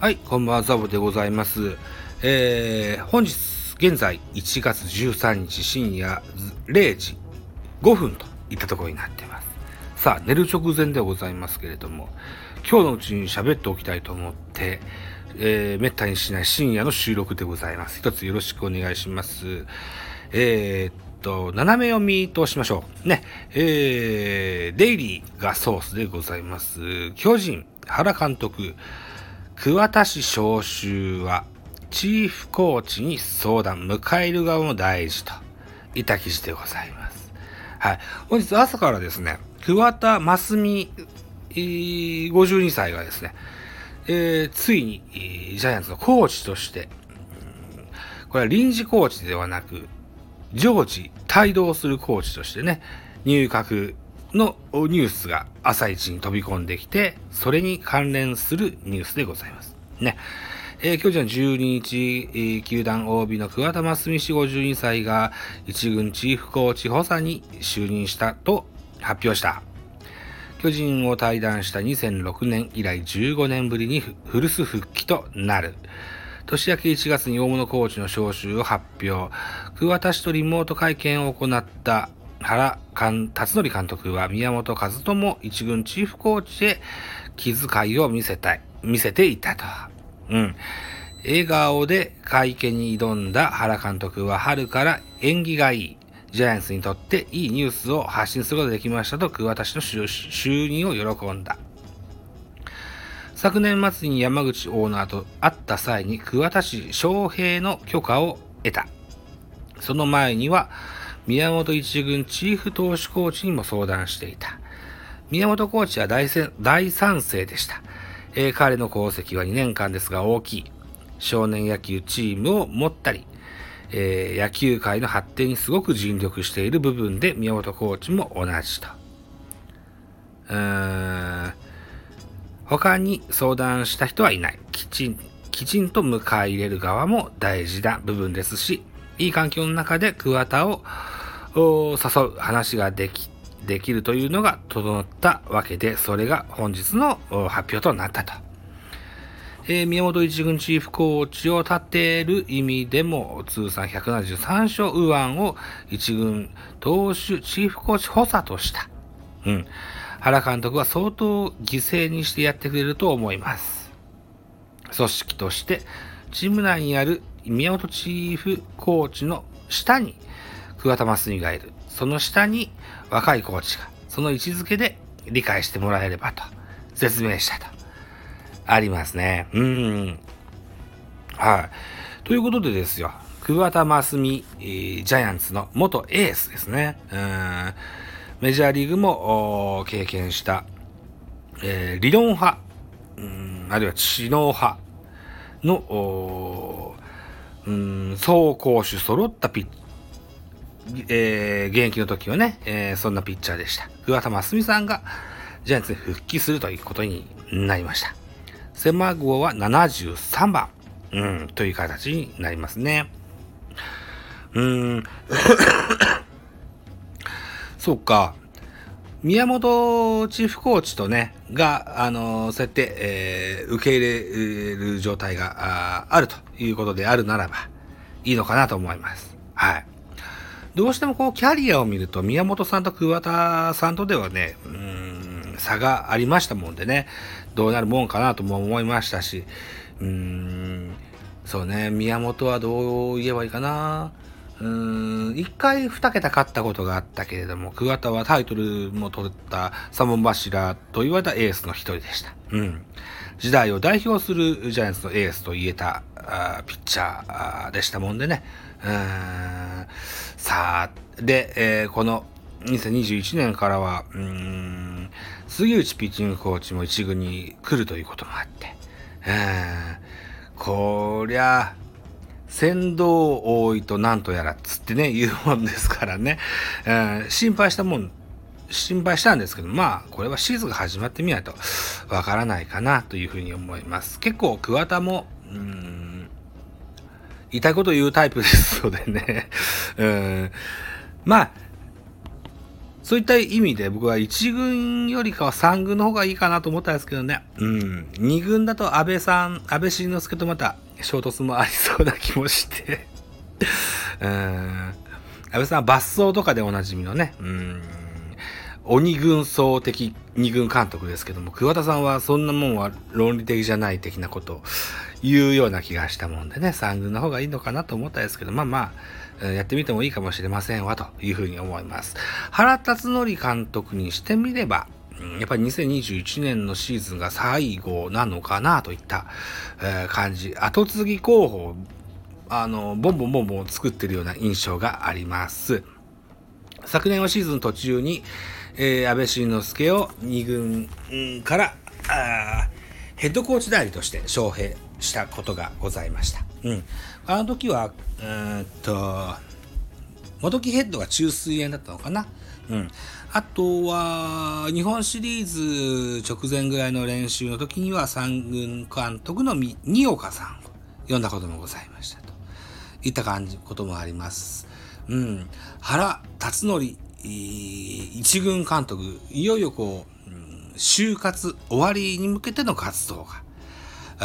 はい、こんばんは、ザボでございます。えー、本日、現在1月13日深夜0時5分といったところになっています。さあ、寝る直前でございますけれども、今日のうちに喋っておきたいと思って、えー、めったにしない深夜の収録でございます。一つよろしくお願いします。えー、っと、斜め読みとしましょう。ね。えー、デイリーがソースでございます。巨人、原監督、桑田氏招集は、チーフコーチに相談、迎える側も大事と、いた記事でございます。はい。本日朝からですね、桑田真澄、52歳がですね、えーついに、ジャイアンツのコーチとして、これは臨時コーチではなく、常時帯同するコーチとしてね、入閣のニュースが朝一に飛び込んできて、それに関連するニュースでございます。ね。えー巨人は12日、えー球団 OB の桑田真澄氏52歳が一軍チーフコーチ補佐に就任したと発表した。巨人を退団した2006年以来15年ぶりに古巣復帰となる。年明け1月に大物コーチの招集を発表。桑田氏とリモート会見を行った原辰徳監督は宮本和智一軍チーフコーチへ気遣いを見せたい、見せていたと。うん。笑顔で会見に挑んだ原監督は春から縁起がいい。ジャイアンツにとっていいニュースを発信することができましたと桑田氏の就就任を喜んだ。昨年末に山口オーナーと会った際に桑田氏翔平の許可を得た。その前には宮本一軍チーフ投手コーチにも相談していた。宮本コーチは大せ大賛成でした、えー彼の功績は2年間ですが大きい。少年野球チームを持ったり、えー野球界の発展にすごく尽力している部分で宮本コーチも同じと。うーん他に相談した人はいない。きちん、きちんと迎え入れる側も大事な部分ですし、いい環境の中で桑田をお誘う話ができ、できるというのが整ったわけで、それが本日の発表となったと。えー宮本一軍チーフコーチを立てる意味でも、通算173勝右腕を一軍投手チーフコーチ補佐とした。うん。原監督は相当犠牲にしてやってくれると思います。組織として、チーム内にある宮本チーフコーチの下に桑田真澄がいる。その下に若いコーチが、その位置づけで理解してもらえればと説明したと。ありますね。うん。はい。ということでですよ、桑田真澄、えージャイアンツの元エースですね。うんメジャーリーグも経験した、えー理論派、あるいは知能派の、うん走攻守揃ったピッえー現役の時はね、えーそんなピッチャーでした。桑田真澄さんがジャイアンツに復帰するということになりました。背番号は73番、うん、という形になりますね。うーん、そうか。宮本チーフコーチとね、が、あのそうやって、えー受け入れる状態がああるということであるならば、いいのかなと思います。はい。どうしてもこう、キャリアを見ると、宮本さんと桑田さんとではね、うん、差がありましたもんでね、どうなるもんかなとも思いましたし、うん、そうね、宮本はどう言えばいいかな。うーん、一回二桁勝ったことがあったけれども、桑田はタイトルも取った三本柱と言われたエースの一人でした。うん。時代を代表するジャイアンツのエースと言えたあピッチャーでしたもんでね。さあ、で、えーこの2021年からは、杉内ピッチングコーチも一軍に来るということもあって、こりゃ、先導多いとなんとやらっつってね、言うもんですからね、心配したもん、心配したんですけど、まあ、これはシーズンが始まってみないとわからないかなというふうに思います。結構、桑田も、言いこと言うタイプですのでね、うん、まあ、そういった意味で僕は1軍よりかは3軍の方がいいかなと思ったんですけどね。うん。2軍だと安倍さん、安倍晋之助とまた衝突もありそうな気もして うん。安倍さんは抜走とかでおなじみのね、うん。鬼軍曹的二軍監督ですけども、桑田さんはそんなもんは論理的じゃない的なこと言うような気がしたもんでね、三軍の方がいいのかなと思ったんですけど、まあまあ、やってみてもいいかもしれませんわ、というふうに思います。原辰徳監督にしてみれば、やっぱり2021年のシーズンが最後なのかなといった、感じ。後継ぎ候補、あの、ボンボンボンボン作ってるような印象があります。昨年はシーズン途中に、えー、安倍晋之助を2軍から、ヘッドコーチ代理として招聘したことがございました。うん。あの時は、うんと、元木ヘッドが中水炎だったのかな。うん。あとは、日本シリーズ直前ぐらいの練習の時には、三軍監督の二岡さんを呼んだこともございましたと。いった感じ、こともあります。うん。原辰徳一軍監督、いよいよこう、就活終わりに向けての活動が、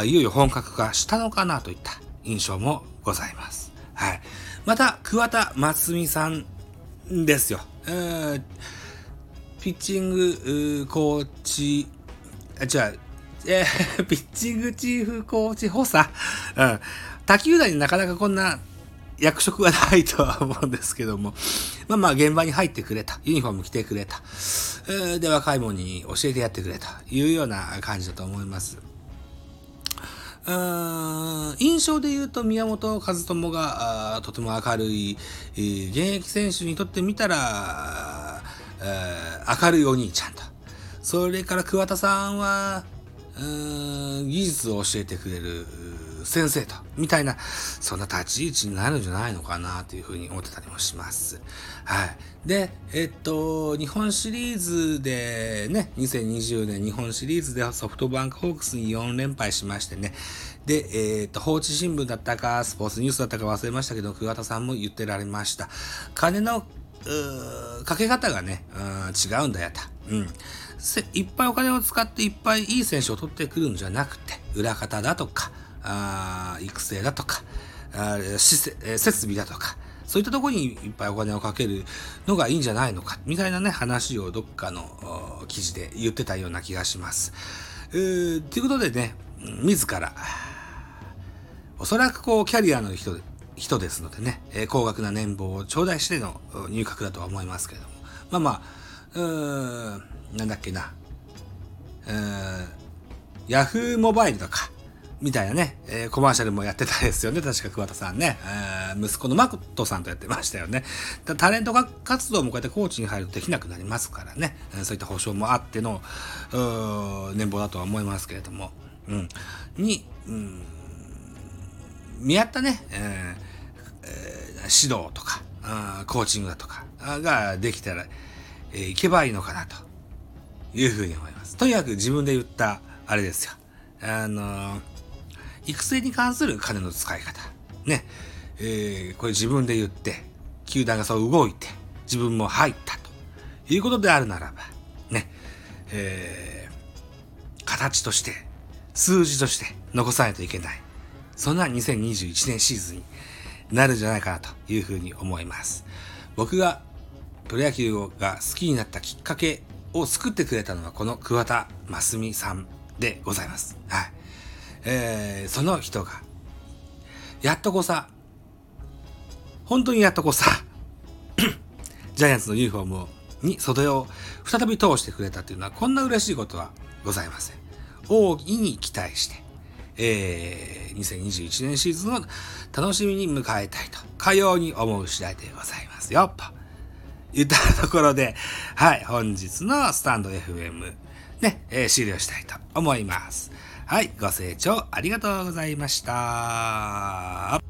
いよいよ本格化したのかなといった印象もございます。はい。また、桑田真澄さんですよ。え、ピッチングコーチ、あ、違う、え、ピッチングチーフコーチ補佐、うん。他球団になかなかこんな役職はないとは思うんですけども、まあまあ現場に入ってくれた、ユニフォーム着てくれた、で若い者に教えてやってくれた、いうような感じだと思います。うーん印象で言うと宮本和智がとても明るい、えー、現役選手にとってみたら、えー、明るいお兄ちゃんと。それから桑田さんは、技術を教えてくれる先生と、みたいな、そんな立ち位置になるんじゃないのかなというふうに思ってたりもします。はい。で、えっと、日本シリーズでね、2020年日本シリーズでソフトバンクホークスに4連敗しましてね、で、えっと、放置新聞だったか、スポーツニュースだったか忘れましたけど、桑田さんも言ってられました。金のかけ方がね、うん違うんだよと。うん。いっぱいお金を使っていっぱいいい選手を取ってくるんじゃなくて、裏方だとか、あ育成だとかあ設備だとかそういったところにいっぱいお金をかけるのがいいんじゃないのかみたいなね話をどっかの記事で言ってたような気がします。ということでね自らおそらくこうキャリアの人人ですのでね、え高額な年俸を頂戴しての入閣だとは思いますけれどもまあまあうーんなんだっけなヤフーモバイルとかみたいなね、えー、コマーシャルもやってたですよね。確か桑田さんね。えー、息子のマクトさんとやってましたよね。タレント活動もこうやってコーチに入るとできなくなりますからね。そういった保証もあっての、年俸だとは思いますけれども。うん。に、うん、見合ったね、えー、指導とか、コーチングだとかができたら、えー、いけばいいのかなというふうに思います。とにかく自分で言ったあれですよ。あのー育成に関する金の使い方。ね。えー、これ自分で言って、球団がそう動いて、自分も入ったということであるならば、ね。えー、形として、数字として残さないといけない。そんな2021年シーズンになるんじゃないかなというふうに思います。僕がプロ野球が好きになったきっかけを作ってくれたのはこの桑田真澄さんでございます。はい。えー、その人が、やっとこさ、本当にやっとこさ、ジャイアンツのユニフォームに袖を再び通してくれたというのは、こんな嬉しいことはございません。大いに期待して、えー、2021年シーズンを楽しみに迎えたいと、かように思う次第でございますよ、と言ったところで、はい、本日のスタンド FM、ね、えー、終了したいと思います。はい、ご清聴ありがとうございました。